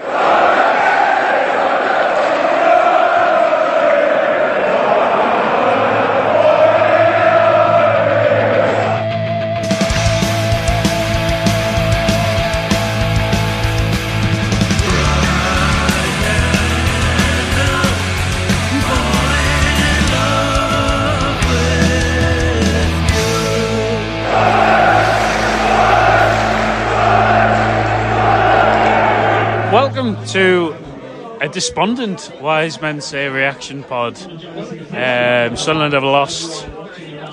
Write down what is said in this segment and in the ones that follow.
Welcome despondent Wise Men Say reaction pod. Um, Sunderland have lost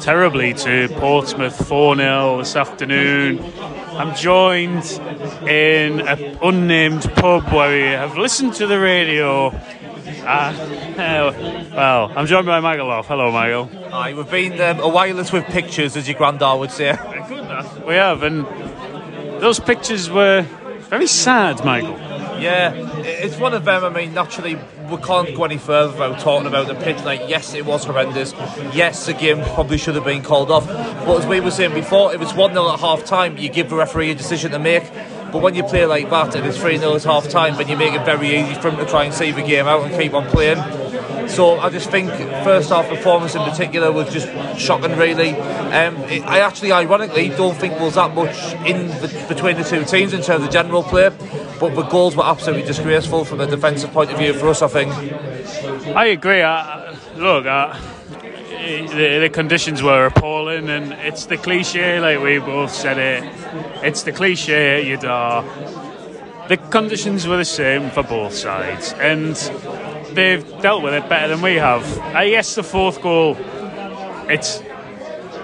terribly to Portsmouth 4 0 this afternoon. I'm joined in an unnamed pub where we have listened to the radio. Uh, well, I'm joined by Michael Off. Hello, Michael. Hi, we've been um, a wireless with pictures, as your granddad would say. We have, and those pictures were very sad, Michael. Yeah, it's one of them. I mean, naturally, we can't go any further without talking about the pitch. Like, yes, it was horrendous. Yes, the game probably should have been called off. But as we were saying before, if it's 1 0 at half time, you give the referee a decision to make. But when you play like that and it's 3 0 at half time, then you make it very easy for him to try and save the game out and keep on playing. So I just think first half performance in particular was just shocking, really. Um, it, I actually, ironically, don't think was that much in the, between the two teams in terms of general play, but the goals were absolutely disgraceful from a defensive point of view for us. I think. I agree. I, look, I, the, the conditions were appalling, and it's the cliche, like we both said it. It's the cliche you are. The conditions were the same for both sides, and they've dealt with it better than we have. I guess the fourth goal, it's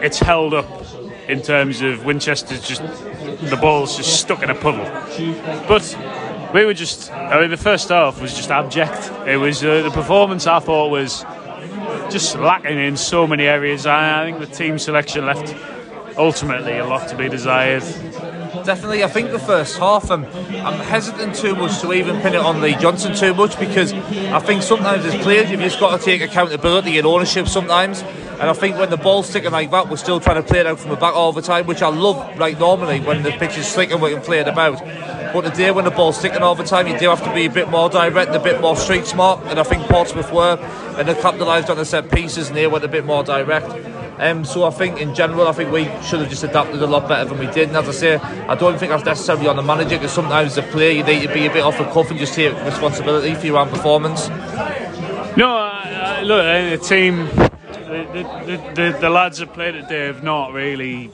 it's held up in terms of Winchester's just the ball's just stuck in a puddle, but we were just. I mean, the first half was just abject. It was uh, the performance I thought was just lacking in so many areas. I, I think the team selection left ultimately a lot to be desired. Definitely, I think the first half, I'm, I'm hesitant too much to even pin it on Lee Johnson too much because I think sometimes as players you've just got to take accountability and ownership sometimes. And I think when the ball's sticking like that, we're still trying to play it out from the back all the time, which I love. Like normally when the pitch is slick and we can play it about. But the day when the ball's sticking all the time, you do have to be a bit more direct, a bit more street smart. And I think Portsmouth were, and they capitalised on the set pieces, and they went a bit more direct. Um, so I think in general, I think we should have just adapted a lot better than we did. And as I say, I don't think that's necessarily on the manager because sometimes the player you need to be a bit off the cuff and just take responsibility for your own performance. No, uh, look, the team, the, the, the, the lads that played it today have not really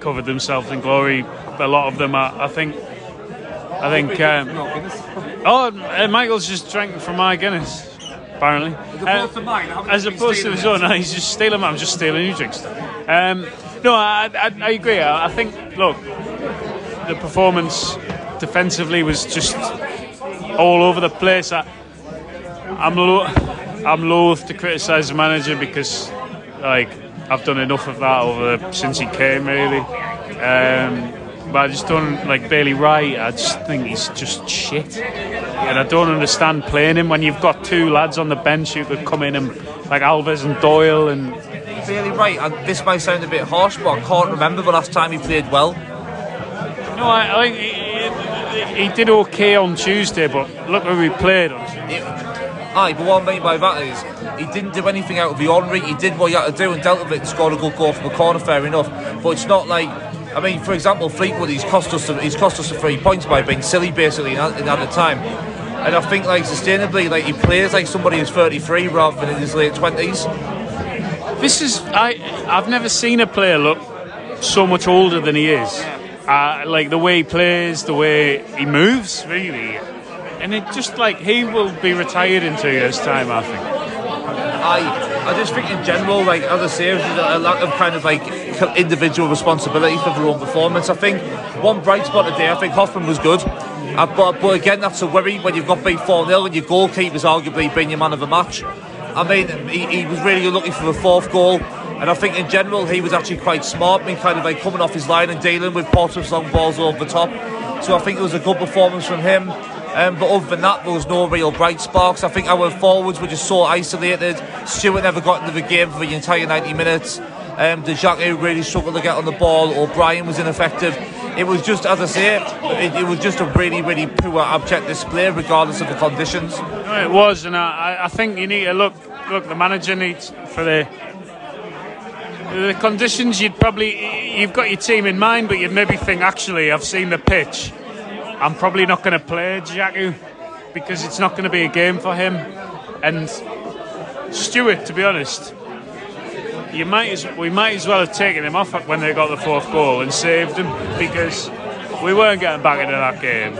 covered themselves in glory. A lot of them, are, I think. I think. Um, oh, uh, Michael's just drank from my Guinness. Apparently, As opposed to mine, as opposed to his own, no, he's just stealing. I'm just stealing your drinks. Um, no, I, I, I agree. I, I think. Look, the performance defensively was just all over the place. I, I'm lo- I'm loath to criticise the manager because, like, I've done enough of that over since he came, really. Um, but I just don't like Bailey Wright. I just think he's just shit, and I don't understand playing him when you've got two lads on the bench who could come in and like Alves and Doyle and Really right, and this might sound a bit harsh, but I can't remember the last time he played well. no, I, I think he, he did okay on Tuesday, but look where we played on. Tuesday. Aye, but what I mean by that is he didn't do anything out of the ordinary. He did what he had to do and dealt with it and scored a good goal from the corner. Fair enough, but it's not like. I mean, for example, Fleetwood, he's cost us he's cost us three points by being silly basically in, in at the time. And I think like sustainably, like he plays like somebody who's 33 rather than in his late 20s. This is I. I've never seen a player look so much older than he is. Uh, like the way he plays, the way he moves, really. And it just like he will be retired in two years' time, I think. I I just think in general, like other say, a lack of kind of like individual responsibility for their own performance. I think one bright spot today, I think Hoffmann was good. Uh, but, but again, that's a worry when you've got beat 4 0 and your goalkeeper's arguably been your man of the match. I mean, he, he was really lucky for the fourth goal. And I think in general he was actually quite smart, I mean, kind of like coming off his line and dealing with Portsmouth's long balls over the top. So I think it was a good performance from him. Um, but other than that, there was no real bright sparks. I think our forwards were just so isolated. Stewart never got into the game for the entire 90 minutes. Um, Dajaku really struggled to get on the ball. O'Brien was ineffective. It was just, as I say, it, it, was just a really, really poor, abject display, regardless of the conditions. It was, and I, I think you need to look. Look, the manager needs for the the conditions. You'd probably you've got your team in mind, but you'd maybe think, actually, I've seen the pitch. I'm probably not going to play Jaku because it's not going to be a game for him. And Stewart, to be honest, you might as, we might as well have taken him off when they got the fourth goal and saved him because we weren't getting back into that game.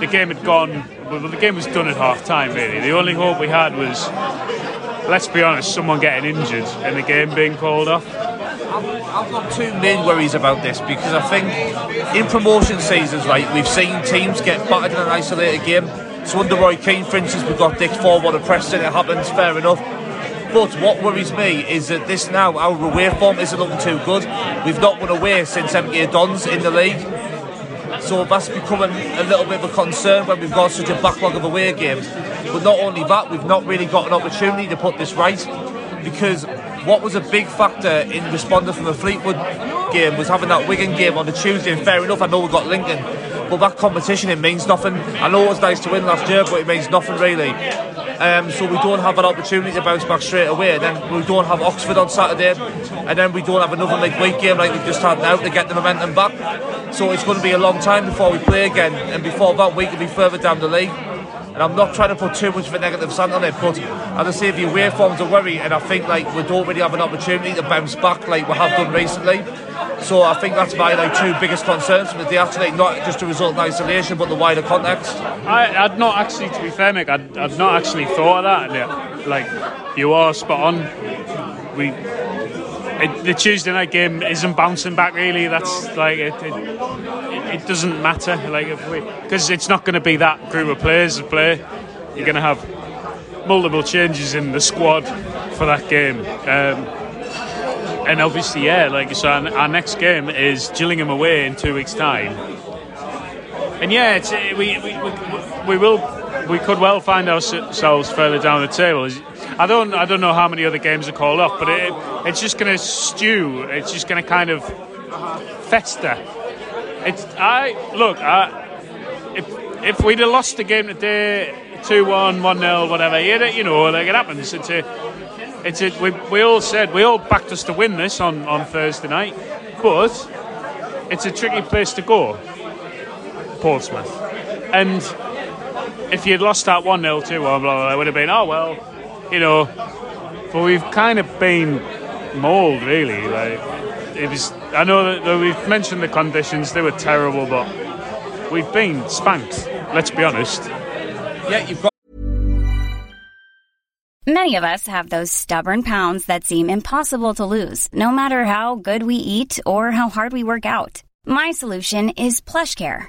The game had gone. Well, the game was done at half time. Really, the only hope we had was, let's be honest, someone getting injured and the game being called off. I've got two main worries about this because I think in promotion seasons, right, we've seen teams get battered in an isolated game. So under Roy Keane, for instance, we've got Dick Forward and Preston. It happens, fair enough. But what worries me is that this now, our away form isn't looking too good. We've not won away since MK Dons in the league. So that's becoming a little bit of a concern when we've got such a backlog of away games. But not only that, we've not really got an opportunity to put this right because what was a big factor in responding from the Fleetwood game was having that Wigan game on the Tuesday. And fair enough, I know we got Lincoln, but that competition it means nothing. I know it was nice to win last year, but it means nothing really. Um, so we don't have an opportunity to bounce back straight away. Then we don't have Oxford on Saturday, and then we don't have another midweek game like we've just had now to get the momentum back. So it's going to be a long time before we play again, and before that we can be further down the league. And I'm not trying to put too much of a negative slant on it, but as I say, the away form's a worry, and I think like we don't really have an opportunity to bounce back like we have done recently. So I think that's my like two biggest concerns with the actually not just a result in isolation, but the wider context. I, would not actually, to be fair, Mick, I'd, I'd not actually thought of that. Like you are spot on. We it, the Tuesday night game isn't bouncing back really. That's like it, it, it doesn't matter. Like because it's not going to be that group of players to play. You're going to have multiple changes in the squad for that game. Um, and obviously, yeah, like so, our, our, next game is Gillingham away in two weeks' time. And yeah, we, we, we, we will we could well find ourselves further down the table. I don't I don't know how many other games are called off, but it, it's just going to stew. It's just going to kind of fester. It's I look. I, if if we'd have lost the game today, two one, one 0 whatever, you know, like it happens. It's a it's a, we, we all said we all backed us to win this on, on Thursday night, but it's a tricky place to go, Portsmouth, and if you'd lost that 1 0 2 1, blah blah it would have been, oh well, you know. But we've kind of been mauled, really. Like, it was, I know that we've mentioned the conditions, they were terrible, but we've been spanked, let's be honest. Yeah, you've got. Many of us have those stubborn pounds that seem impossible to lose, no matter how good we eat or how hard we work out. My solution is PlushCare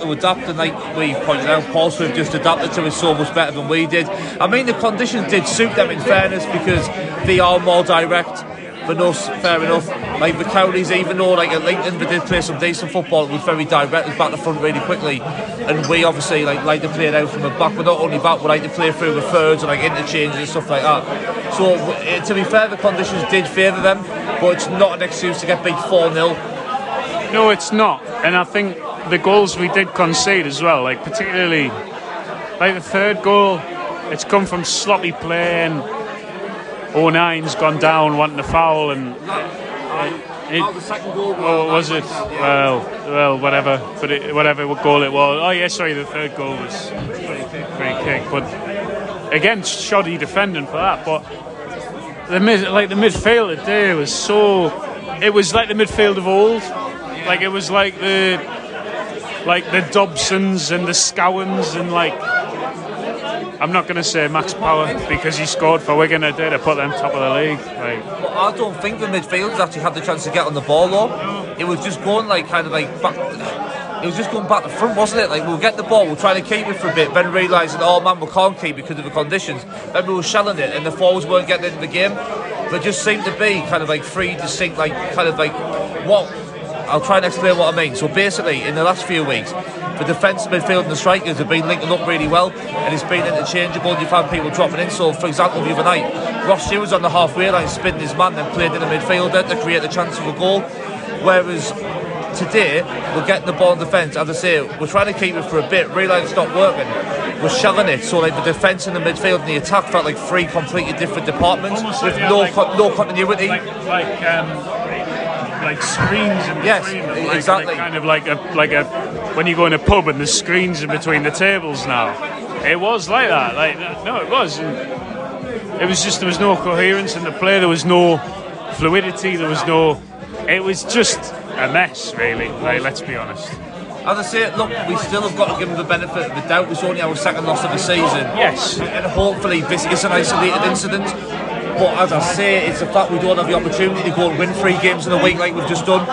To adapt, and like we pointed out, Portsmouth just adapted to it so much better than we did. I mean, the conditions did suit them in fairness because they are more direct than us, fair enough. Like the Cowleys, even though like at Lincoln they did play some decent football, it was very direct, it was back to front really quickly. And we obviously like like to play it out from the back, but not only that, we like to play through the thirds and like interchanges and stuff like that. So uh, to be fair, the conditions did favour them, but it's not an excuse to get beat 4 0. No, it's not. And I think the goals we did concede as well, like particularly like the third goal, it's come from sloppy play and O'Nien's gone down wanting a foul and uh, it, oh, the second goal. Oh, was it? Well, well, whatever. But it, whatever goal it was. Oh yeah, sorry, the third goal was free kick. But again, shoddy defending for that. But the mid, like the midfield today was so. It was like the midfield of old. Like it was like the like the Dobsons and the Scowens and like I'm not going to say Max Power because he scored for Wigan today to put them top of the league. Like, I don't think the midfielders actually had the chance to get on the ball though. It was just going like kind of like back. It was just going back to front, wasn't it? Like we'll get the ball, we'll try to keep it for a bit, then realising, oh man, we can't keep because of the conditions. Then we were shelling it, and the forwards weren't getting into the game. There just seemed to be kind of like three distinct, like kind of like what I'll try and explain what I mean. So basically, in the last few weeks, the defence, the midfield, and the strikers have been linking up really well, and it's been interchangeable. You've had people dropping in. So, for example, the other night, Ross Hughes was on the halfway line, spinning his man, then played in the midfielder to create the chance of a goal. Whereas today, we're getting the ball in defence. As I say, we're trying to keep it for a bit, realise it's not working. We're shelling it, so like the defence and the midfield and the attack felt like three completely different departments Almost with like, no like, co- no continuity. Like, like, um, like screens in Yes, between them. Like, exactly. Like kind of like a like a when you go in a pub and there's screens in between the tables now. It was like that. Like no, it was. And it was just there was no coherence in the play. There was no fluidity. There was no. It was just a mess, really. Like let's be honest. As I say, look, we still have got to give them the benefit of the doubt. It's only our second loss of the season. Yes. And hopefully this is an isolated incident. But as I say, it's the fact we don't have the opportunity to go and win three games in a week like we've just done.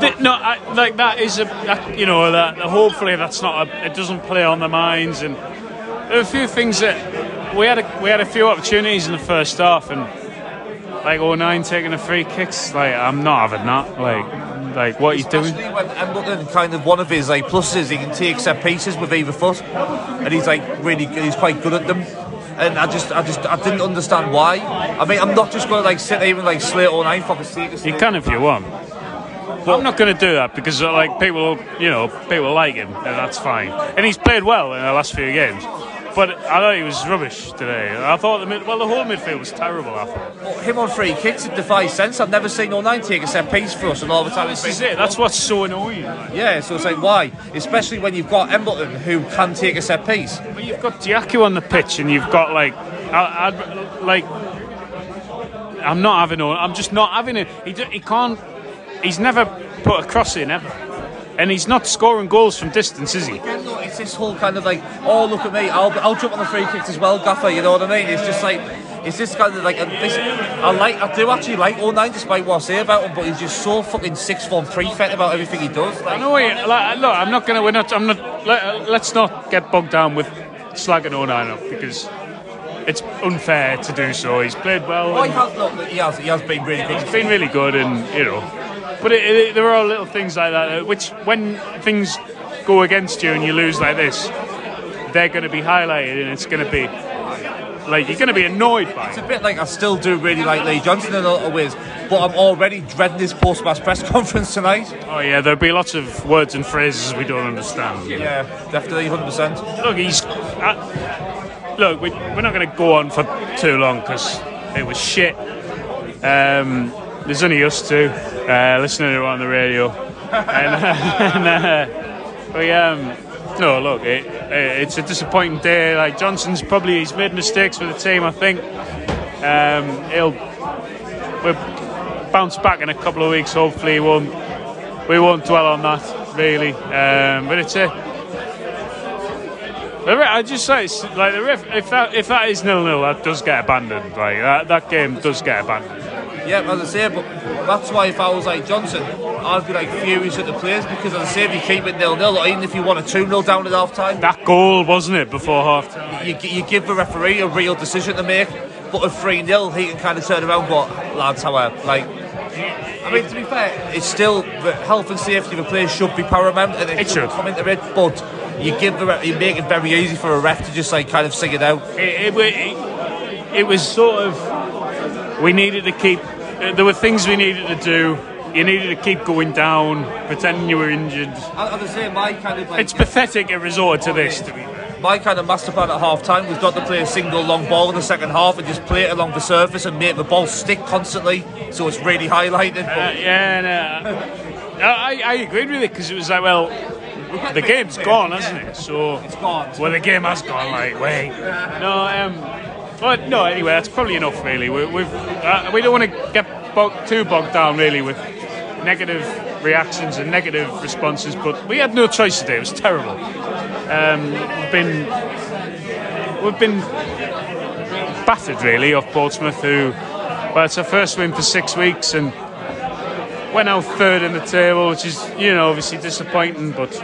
The- no, I, like that is a that, you know that hopefully that's not a, it doesn't play on the minds and there are a few things that we had a, we had a few opportunities in the first half and like O'Nien taking the free kicks like I'm not having that like like what he's doing when Embleton kind of one of his like pluses, he can take set pieces with either foot, and he's like really good, he's quite good at them. And I just, I just, I didn't understand why. I mean, I'm not just going to like sit there and like slate O'Nien for the sake of you can if you want. But I'm not going to do that because uh, like people you know people like him and that's fine. And he's played well in the last few games but I thought he was rubbish today I thought the mid, well the whole midfield was terrible I thought But him on free kicks, it defies sense. I've never seen O'Nien take a set piece for us, and all the time it's this is it that's what's so annoying like. Yeah, so it's like why? Especially when you've got Embleton who can take a set piece. Well, you've got Dajaku on the pitch, and you've got like, I, I'd, like, I'm not having it. I'm just not having it. He, he can't. He's never put a cross in ever, and he's not scoring goals from distance, is he? Again, though, it's this whole kind of like, oh look at me, I'll, I'll jump on the free kicks as well, Gaffer. You know what I mean? It's just like, it's this kind of like, this, I like, I do actually like O'Nien despite what I say about him, but he's just so fucking six form prefect about everything he does. I Like, know. He, like, look, I'm not gonna. We're not. I'm not. Let, let's not get bogged down with slagging O'Nien up because it's unfair to do so. He's played well. oh, he, has, look, he has, he has been really good. It's been really good, and you know, but it, it, there are little things like that uh, which, when things go against you and you lose like this, they're going to be highlighted, and it's going to be like you're going to be annoyed by. It. It's it. a bit like I still do really like Lee Johnson in a lot of ways, but I'm already dreading his post-match press conference tonight. Oh yeah, there'll be lots of words and phrases we don't understand. Yeah, definitely, 100%. Look, he's uh, look. We, we're not going to go on for too long because it was shit. Um, there's only us two uh, listening to it on the radio, and, and uh, we um. No, look, it, it, it's a disappointing day. Like Johnson's probably he's made mistakes with the team. I think um, he'll we'll bounce back in a couple of weeks. Hopefully, we won't we won't dwell on that really. Um, but it's a I just say, it's like the ref, if that if that is nil nil, that does get abandoned. Like that, that game does get abandoned. Yeah, as I say, but that's why if I was like Johnson, I'd be like furious at the players because as I say, if you keep it nil nil, or even if you want a two 0 down at half time, That goal wasn't it before half time? you, you give the referee a real decision to make. but at 3 0, he can kind of turn around, but lads, however, like, I mean, to be fair, it's still the health and safety of the players should be paramount, and it, It should. come into it. But you give the ref, you make it very easy for a ref to just like kind of sing it out. it, it, it, it was sort of we needed to keep there were things we needed to do. You needed to keep going down pretending you were injured. I, I was saying my kind of like it's pathetic it resorted to this. to be my kind of master plan at half time was not to play a single long ball in the second half and just play it along the surface and make the ball stick constantly, so it's really highlighted. Uh, yeah no, I, I agreed with it because it was like well the game's gone hasn't it? So It's gone. well the game has gone like wait. No um but no anyway that's probably enough really. We, we've uh, we don't want to get bog- too bogged down really with negative reactions and negative responses but we had no choice today. It was terrible. Um, we've been we've been battered really off Portsmouth who well it's our first win for six weeks and went out third in the table which is you know obviously disappointing but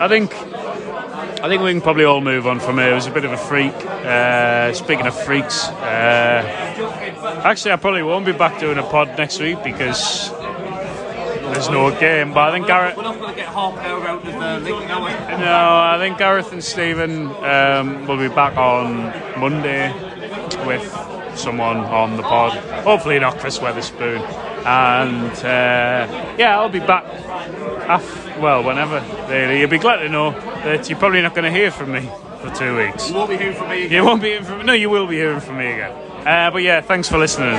I think I think we can probably all move on from here. It was a bit of a freak. Uh, speaking of freaks, uh, actually, I probably won't be back doing a pod next week because there's no game. But I think Gareth, we're not going to get half an hour out of the league, are no, I think Gareth and Stephen um, will be back on Monday with someone on the pod. Hopefully not Chris Weatherspoon. And uh, yeah, I'll be back. Af- well, whenever. Really, you'll be glad to know that you're probably not going to hear from me for two weeks. You won't be hearing from me again. You won't be hearing from No, you will be hearing from me again. Uh, but yeah, thanks for listening.